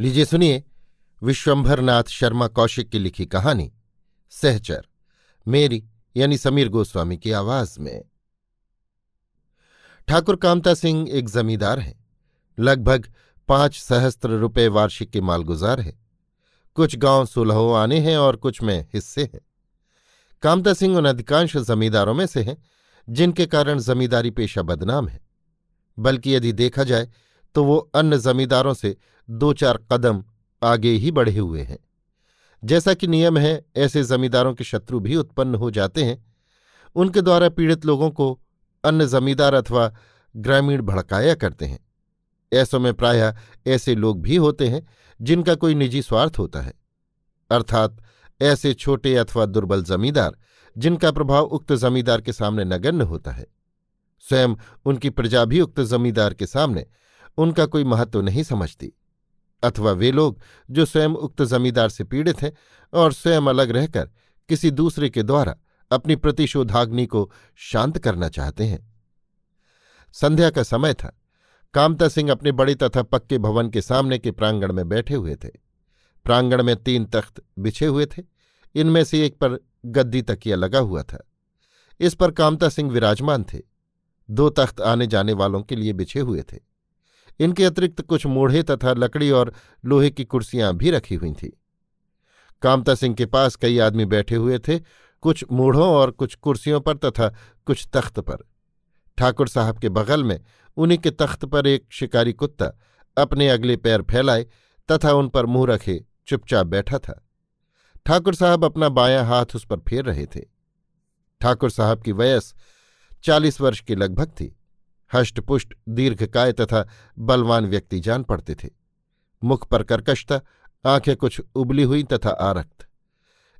लीजिए सुनिए विश्वंभरनाथ शर्मा कौशिक की लिखी कहानी, सहचर, मेरी यानी समीर गोस्वामी की आवाज़ में। ठाकुर कामता सिंह एक जमींदार हैं। लगभग पाँच सहस्त्र रुपये वार्षिक के मालगुजार है। कुछ गाँव सुलहो आने हैं और कुछ में हिस्से हैं। कामता सिंह उन अधिकांश जमींदारों में से हैं, जिनके कारण जमींदारी पेशा बदनाम है। बल्कि यदि देखा जाए तो वो अन्य जमींदारों से दो चार कदम आगे ही बढ़े हुए हैं। जैसा कि नियम है, ऐसे जमींदारों के शत्रु भी उत्पन्न हो जाते हैं। उनके द्वारा पीड़ित लोगों को अन्य जमींदार अथवा ग्रामीण भड़काया करते हैं। ऐसों में प्रायः ऐसे लोग भी होते हैं, जिनका कोई निजी स्वार्थ होता है। अर्थात ऐसे छोटे अथवा दुर्बल जमींदार, जिनका प्रभाव उक्त जमींदार के सामने नगण्य होता है। स्वयं उनकी प्रजा भी उक्त जमींदार के सामने उनका कोई महत्व नहीं समझती। अथवा वे लोग, जो स्वयं उक्त जमींदार से पीड़ित हैं और स्वयं अलग रहकर किसी दूसरे के द्वारा अपनी प्रतिशोधाग्नि को शांत करना चाहते हैं। संध्या का समय था। कामता सिंह अपने बड़े तथा पक्के भवन के सामने के प्रांगण में बैठे हुए थे। प्रांगण में तीन तख्त बिछे हुए थे। इनमें से एक पर गद्दी तकिया लगा हुआ था। इस पर कामता सिंह विराजमान थे। दो तख्त आने जाने वालों के लिए बिछे हुए थे। इनके अतिरिक्त कुछ मूढ़े तथा लकड़ी और लोहे की कुर्सियाँ भी रखी हुई थीं। कामता सिंह के पास कई आदमी बैठे हुए थे, कुछ मूढ़ों और कुछ कुर्सियों पर तथा कुछ तख्त पर। ठाकुर साहब के बगल में उन्हीं के तख्त पर एक शिकारी कुत्ता अपने अगले पैर फैलाए तथा उन पर मुँह रखे चुपचाप बैठा था। ठाकुर साहब अपना बायां हाथ उस पर फेर रहे थे। ठाकुर साहब की वयस चालीस वर्ष की लगभग थी। हष्टपुष्ट दीर्घकाय तथा बलवान व्यक्ति जान पड़ते थे। मुख पर कर्कशता आँखें कुछ उबली हुई तथा आरक्त।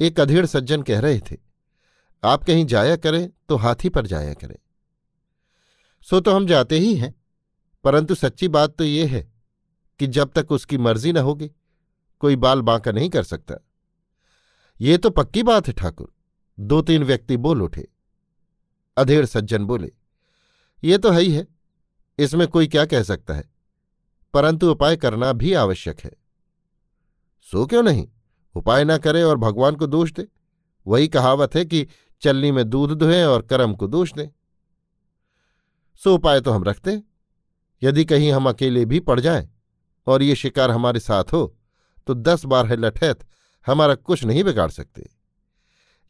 एक अधेड़ सज्जन कह रहे थे, आप कहीं जाया करें तो हाथी पर जाया करें। सो तो हम जाते ही हैं, परंतु सच्ची बात तो ये है कि जब तक उसकी मर्ज़ी न होगी, कोई बाल बांका नहीं कर सकता। ये तो पक्की बात है, ठाकुर। दो तीन व्यक्ति बोल उठे। अधेड़ सज्जन बोले ये तो है ही है। इसमें कोई क्या कह सकता है? परंतु उपाय करना भी आवश्यक है। सो क्यों नहीं? उपाय ना करे और भगवान को दोष दे। वही कहावत है कि चलनी में दूध दुहें और कर्म को दोष दें। सो उपाय तो हम रखते यदि कहीं हम अकेले भी पड़ जाएँ और ये शिकार हमारे साथ हो तो दस बार है लठैत, हमारा कुछ नहीं बिगाड़ सकते।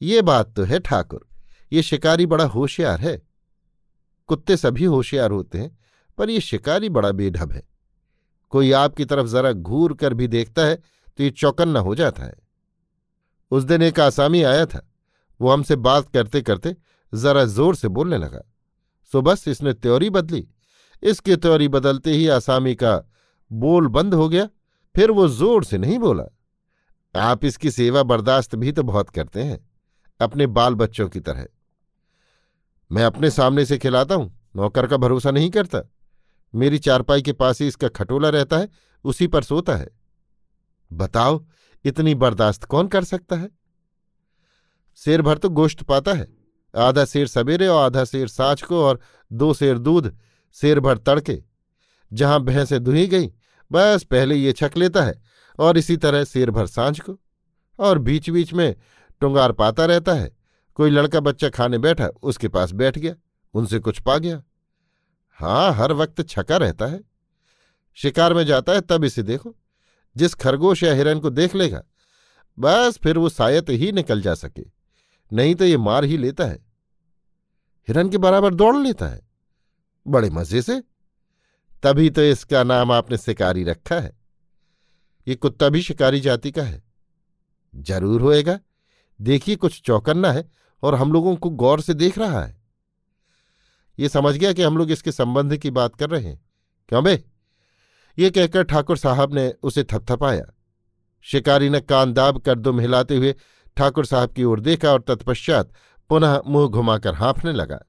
ये बात तो है ठाकुर। ये शिकारी बड़ा होशियार है। कुत्ते सभी होशियार होते हैं, पर यह शिकारी बड़ा बेढब है। कोई आपकी तरफ़ जरा घूर कर भी देखता है तो ये चौकन्ना हो जाता है। उस दिन एक आसामी आया था। वो हमसे बात करते करते जरा ज़ोर से बोलने लगा। सो बस इसने त्योरी बदली। इसकी त्योरी बदलते ही आसामी का बोल बंद हो गया। फिर वो ज़ोर से नहीं बोला। आप इसकी सेवा बर्दाश्त भी तो बहुत करते हैं, अपने बाल बच्चों की तरह। मैं अपने सामने से खिलाता हूँ। नौकर का भरोसा नहीं करता। मेरी चारपाई के पास ही इसका खटोला रहता है, उसी पर सोता है। बताओ, इतनी बर्दाश्त कौन कर सकता है? शेर भर तो गोश्त पाता है। आधा शेर सवेरे और आधा शेर साँच को और दो शेर दूध, शेर भर तड़के। जहाँ भैंसें दुही गई, बस पहले ये छक लेता है और इसी तरह शेर भर साँझ को। और बीच बीच में टुंगार पाता रहता है। कोई लड़का बच्चा खाने बैठा, उसके पास बैठ गया, उनसे कुछ पा गया। हाँ हर वक्त छका रहता है। शिकार में जाता है, तब इसे देखो। जिस खरगोश या हिरन को देख लेगा, बस फिर वो शायद ही निकल जा सके। नहीं तो ये मार ही लेता है। हिरन के बराबर दौड़ लेता है। बड़े मज़े से। तभी तो इसका नाम आपने शिकारी रखा है। ये कुत्ता भी शिकारी जाति का है। ज़रूर होएगा। देखिए कुछ चौकन्ना है और हम लोगों को गौर से देख रहा है। ये समझ गया कि हम लोग इसके संबंध की बात कर रहे हैं। क्यों बे? ये कहकर ठाकुर साहब ने उसे थपथपाया। शिकारी ने कान दाब कर दुम हिलाते हुए ठाकुर साहब की ओर देखा और तत्पश्चात पुनः मुँह घुमाकर हाँफने लगा।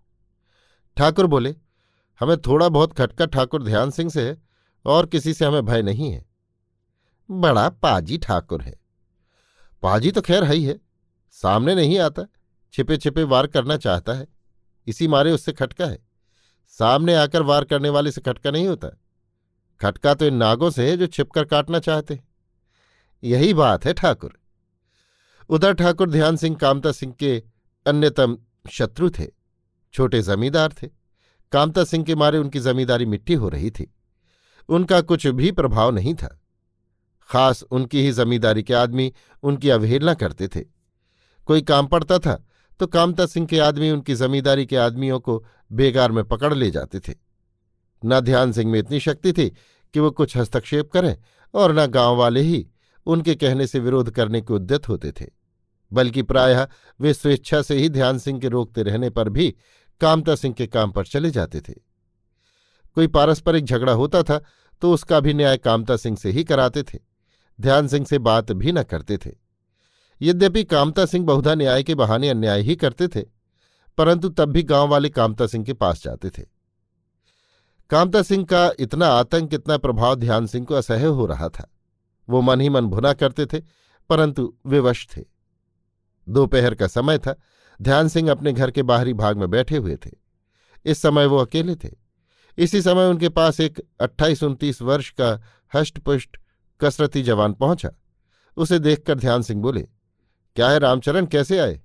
ठाकुर बोले, हमें थोड़ा बहुत खटका ठाकुर ध्यान सिंह से है और किसी से हमें भय नहीं है। बड़ा पाजी ठाकुर है। पाजी तो खैर है ही है। सामने नहीं आता छिपे छिपे वार करना चाहता है। इसी मारे उससे खटका है। सामने आकर वार करने वाले से खटका नहीं होता। खटका तो इन नागों से है जो छिपकर काटना चाहते। यही बात है, ठाकुर। उधर ठाकुर ध्यान सिंह, कामता सिंह के अन्यतम शत्रु थे। छोटे जमींदार थे। कामता सिंह के मारे उनकी जमींदारी मिट्टी हो रही थी। उनका कुछ भी प्रभाव नहीं था। खास उनकी ही जमींदारी के आदमी उनकी अवहेलना करते थे। कोई काम पड़ता था तो कामता सिंह के आदमी उनकी जमींदारी के आदमियों को बेगार में पकड़ ले जाते थे। न ध्यान सिंह में इतनी शक्ति थी कि वो कुछ हस्तक्षेप करें और न गाँव वाले ही उनके कहने से विरोध करने के उद्यत होते थे। बल्कि प्रायः वे स्वेच्छा से ही ध्यान सिंह के रोकते रहने पर भी कामता सिंह के काम पर चले जाते थे। कोई पारस्परिक झगड़ा होता था तो उसका भी न्याय कामता सिंह से ही कराते थे। ध्यान सिंह से बात भी न करते थे। यद्यपि कामता सिंह बहुधा न्याय के बहाने अन्याय ही करते थे, परंतु तब भी गाँव वाले कामता सिंह के पास जाते थे। कामता सिंह का इतना आतंक इतना प्रभाव ध्यान सिंह को असह्य हो रहा था। वो मन ही मन भुना करते थे, परंतु विवश थे। दोपहर का समय था, ध्यान सिंह अपने घर के बाहरी भाग में बैठे हुए थे। इस समय वो अकेले थे। इसी समय उनके पास एक अट्ठाईस उनतीस वर्ष का हष्टपुष्ट कसरती जवान पहुँचा। उसे देखकर ध्यान सिंह बोले क्या है रामचरण? कैसे आए?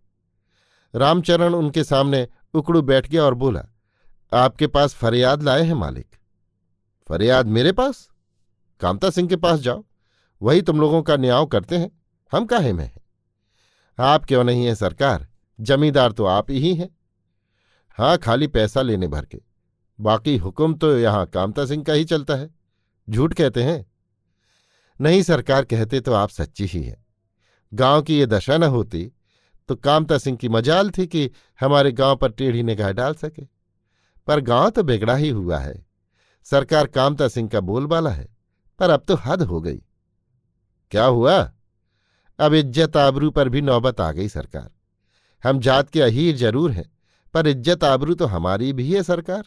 रामचरण उनके सामने उकड़ू बैठ गया और बोला, आपके पास फरियाद लाए हैं मालिक। फरियाद मेरे पास? कामता सिंह के पास जाओ। वही तुम लोगों का न्याय करते हैं। हम काहे में हैं? आप क्यों नहीं हैं सरकार? जमींदार तो आप ही हैं। हाँ खाली पैसा लेने भर के। बाकी हुक्म तो यहाँ कामता सिंह का ही चलता है। झूठ कहते हैं? नहीं सरकार कहते तो आप सच्ची ही है। गाँव की ये दशा न होती तो कामता सिंह की मजाल थी कि हमारे गाँव पर टेढ़ी निगाह डाल सके। पर गाँव तो बिगड़ा ही हुआ है। सरकार कामता सिंह का बोलबाला है, पर अब तो हद हो गई। क्या हुआ? अब इज़्ज़त आबरू पर भी नौबत आ गई सरकार। हम जात के अहीर ज़रूर हैं, पर इज़्ज़त आबरू तो हमारी भी है सरकार।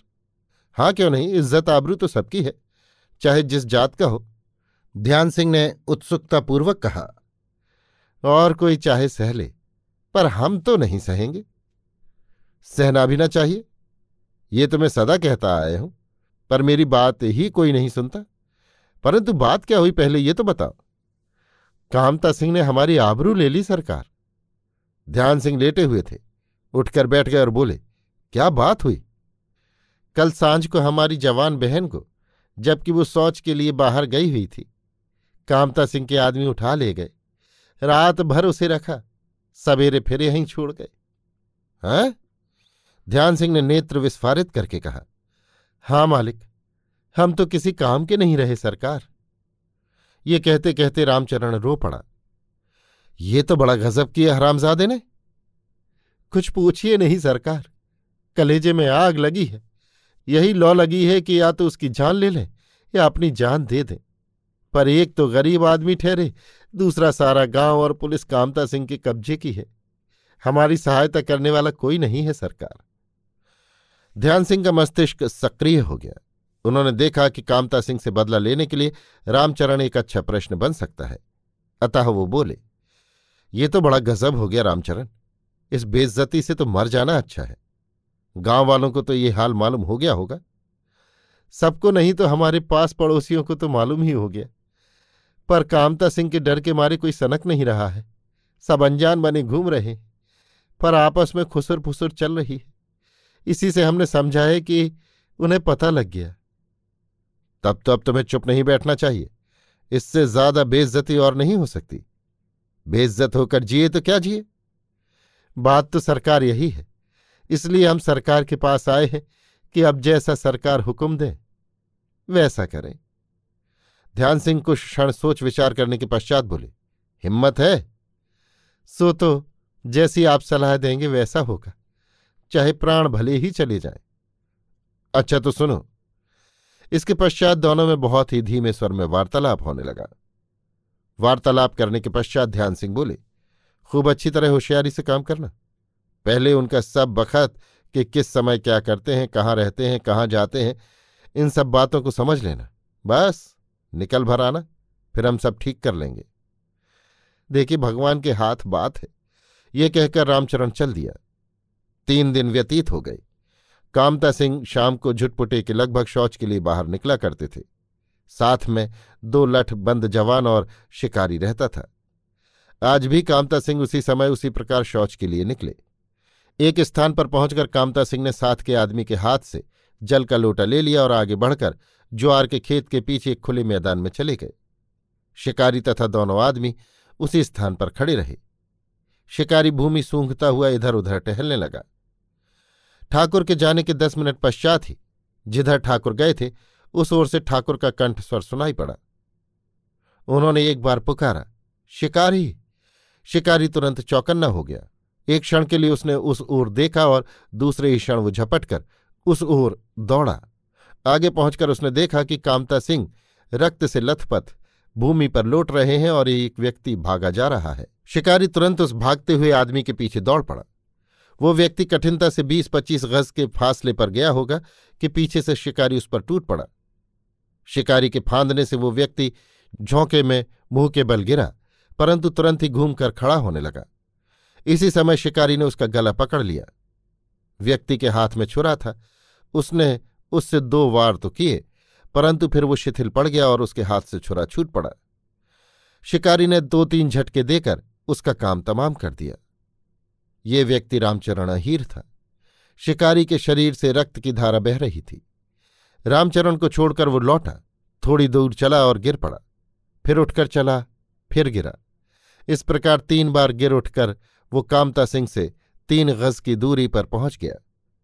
हाँ क्यों नहीं? इज़्ज़त आबरू तो सबकी है, चाहे जिस जात का हो। ध्यान सिंह ने उत्सुकतापूर्वक कहा और कोई चाहे सह ले, पर हम तो नहीं सहेंगे। सहना भी ना चाहिए। ये तो मैं सदा कहता आया हूँ, पर मेरी बात ही कोई नहीं सुनता। परंतु बात क्या हुई पहले ये तो बताओ। कामता सिंह ने हमारी आबरू ले ली सरकार। ध्यान सिंह लेटे हुए थे, उठकर बैठ गए और बोले, क्या बात हुई? कल साँझ को हमारी जवान बहन को, जबकि वो शौच के लिए बाहर गई हुई थी। कामता सिंह के आदमी उठा ले गए। रात भर उसे रखा, सवेरे फिर यहीं छोड़ गए हैं? ध्यान सिंह ने नेत्र विस्फारित करके कहा, हाँ मालिक, हम तो किसी काम के नहीं रहे सरकार। ये कहते कहते रामचरण रो पड़ा। ये तो बड़ा गजब किया हरामजादे ने। कुछ पूछिए नहीं सरकार, कलेजे में आग लगी है। यही लौ लगी है कि या तो उसकी जान ले लें या अपनी जान दे दें। पर एक तो गरीब आदमी ठहरे, दूसरा सारा गाँव और पुलिस कामता सिंह के कब्जे की है। हमारी सहायता करने वाला कोई नहीं है सरकार। ध्यान सिंह का मस्तिष्क सक्रिय हो गया। उन्होंने देखा कि कामता सिंह से बदला लेने के लिए रामचरण एक अच्छा प्रश्न बन सकता है। अतः वो बोले, ये तो बड़ा गजब हो गया रामचरण। इस बेइज्जती से तो मर जाना अच्छा है। गाँव वालों को तो ये हाल मालूम हो गया होगा। सबको नहीं तो हमारे पास पड़ोसियों को तो मालूम ही हो गया। पर कामता सिंह के डर के मारे कोई सनक नहीं रहा है। सब अनजान बने घूम रहे, पर आपस में खुसर फुसर चल रही है। इसी से हमने समझा है कि उन्हें पता लग गया। तब तो अब तुम्हें चुप नहीं बैठना चाहिए। इससे ज़्यादा बेइज्जती और नहीं हो सकती। बेइज्जत होकर जिए तो क्या जिए? बात तो सरकार यही है। इसलिए हम सरकार के पास आए हैं कि अब जैसा सरकार हुक्म दे, वैसा करें। ध्यान सिंह कुछ क्षण सोच विचार करने के पश्चात बोले, हिम्मत है? सो तो जैसी आप सलाह देंगे वैसा होगा। चाहे प्राण भले ही चले जाए। अच्छा तो सुनो, इसके पश्चात दोनों में बहुत ही धीमे स्वर में वार्तालाप होने लगा। वार्तालाप करने के पश्चात ध्यान सिंह बोले, खूब अच्छी तरह होशियारी से काम करना। पहले उनका सब बखत कि किस समय क्या करते हैं, कहाँ रहते हैं, कहाँ जाते हैं, इन सब बातों को समझ लेना। बस। निकल भर आना, फिर हम सब ठीक कर लेंगे। देखिए, भगवान के हाथ बात है। ये कहकर रामचरण चल दिया। तीन दिन व्यतीत हो गए। कामता सिंह शाम को झुटपुटे के लगभग शौच के लिए बाहर निकला करते थे। साथ में दो लठ बंद जवान और शिकारी रहता था। आज भी कामता सिंह उसी समय उसी प्रकार शौच के लिए निकले। एक स्थान पर पहुंचकर कामता सिंह ने साथ के आदमी के हाथ से जल का लोटा ले लिया और आगे बढ़कर ज्वार के खेत के पीछे एक खुले मैदान में चले गए। शिकारी तथा दोनों आदमी उसी स्थान पर खड़े रहे। शिकारी भूमि सूंघता हुआ इधर उधर टहलने लगा। ठाकुर के जाने के दस मिनट पश्चात ही जिधर ठाकुर गए थे, उस ओर से ठाकुर का कंठ स्वर सुनाई पड़ा। उन्होंने एक बार पुकारा, शिकारी शिकारी तुरंत चौकन्ना हो गया। एक क्षण के लिए उसने उस ओर देखा और दूसरे ही क्षण वो झपट कर उस ओर दौड़ा। आगे पहुंचकर उसने देखा कि कामता सिंह रक्त से लथपथ, भूमि पर लौट रहे हैं और एक व्यक्ति भागा जा रहा है। शिकारी तुरंत उस भागते हुए आदमी के पीछे दौड़ पड़ा। वो व्यक्ति कठिनता से बीस पच्चीस गज के फासले पर गया होगा कि पीछे से शिकारी उस पर टूट पड़ा। शिकारी के फांदने से वो व्यक्ति झोंके में मुँह के बल गिरा, परंतु तुरंत ही घूमकर खड़ा होने लगा। इसी समय शिकारी ने उसका गला पकड़ लिया। व्यक्ति के हाथ में छुरा था। उसने उससे दो वार तो किए, परंतु फिर वो शिथिल पड़ गया और उसके हाथ से छुरा छूट पड़ा। शिकारी ने दो तीन झटके देकर उसका काम तमाम कर दिया। ये व्यक्ति रामचरण अहीर था। शिकारी के शरीर से रक्त की धारा बह रही थी। रामचरण को छोड़कर वो लौटा, थोड़ी दूर चला और गिर पड़ा। फिर उठकर चला, फिर गिरा। इस प्रकार तीन बार गिर उठकर वो कामता सिंह से तीन गज की दूरी पर पहुँच गया।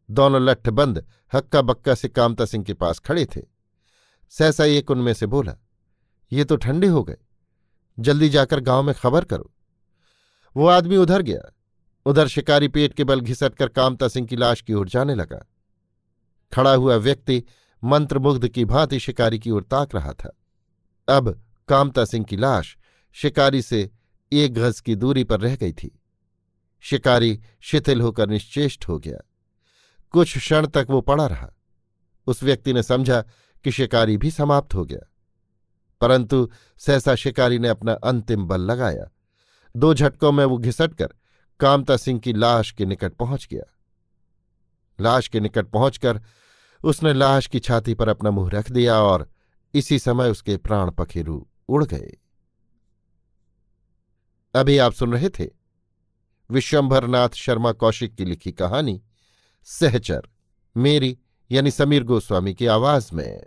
दोनों लट्ठ बंद, हक्का बक्का से कामता सिंह के पास खड़े थे। सहसा एक उनमें से बोला, ये तो ठंडे हो गए। जल्दी जाकर गाँव में खबर करो। वो आदमी उधर गया। उधर शिकारी पेट के बल घिसट कर कामता सिंह की लाश की ओर जाने लगा। खड़ा हुआ व्यक्ति मंत्रमुग्ध की भांति शिकारी की ओर ताक रहा था। अब कामता सिंह की लाश शिकारी से एक गज की दूरी पर रह गई थी। शिकारी शिथिल होकर निश्चेष्ट हो गया। कुछ क्षण तक वो पड़ा रहा। उस व्यक्ति ने समझा कि शिकारी भी समाप्त हो गया। परंतु सहसा शिकारी ने अपना अंतिम बल लगाया। दो झटकों में वो घिसटकर कामता सिंह की लाश के निकट पहुँच गया। लाश के निकट पहुंचकर उसने लाश की छाती पर अपना मुँह रख दिया और इसी समय उसके प्राण पखेरु उड़ गए। अभी आप सुन रहे थे विश्वंभरनाथ शर्मा कौशिक की लिखी कहानी सहचर मेरी यानी समीर गोस्वामी की आवाज़ में।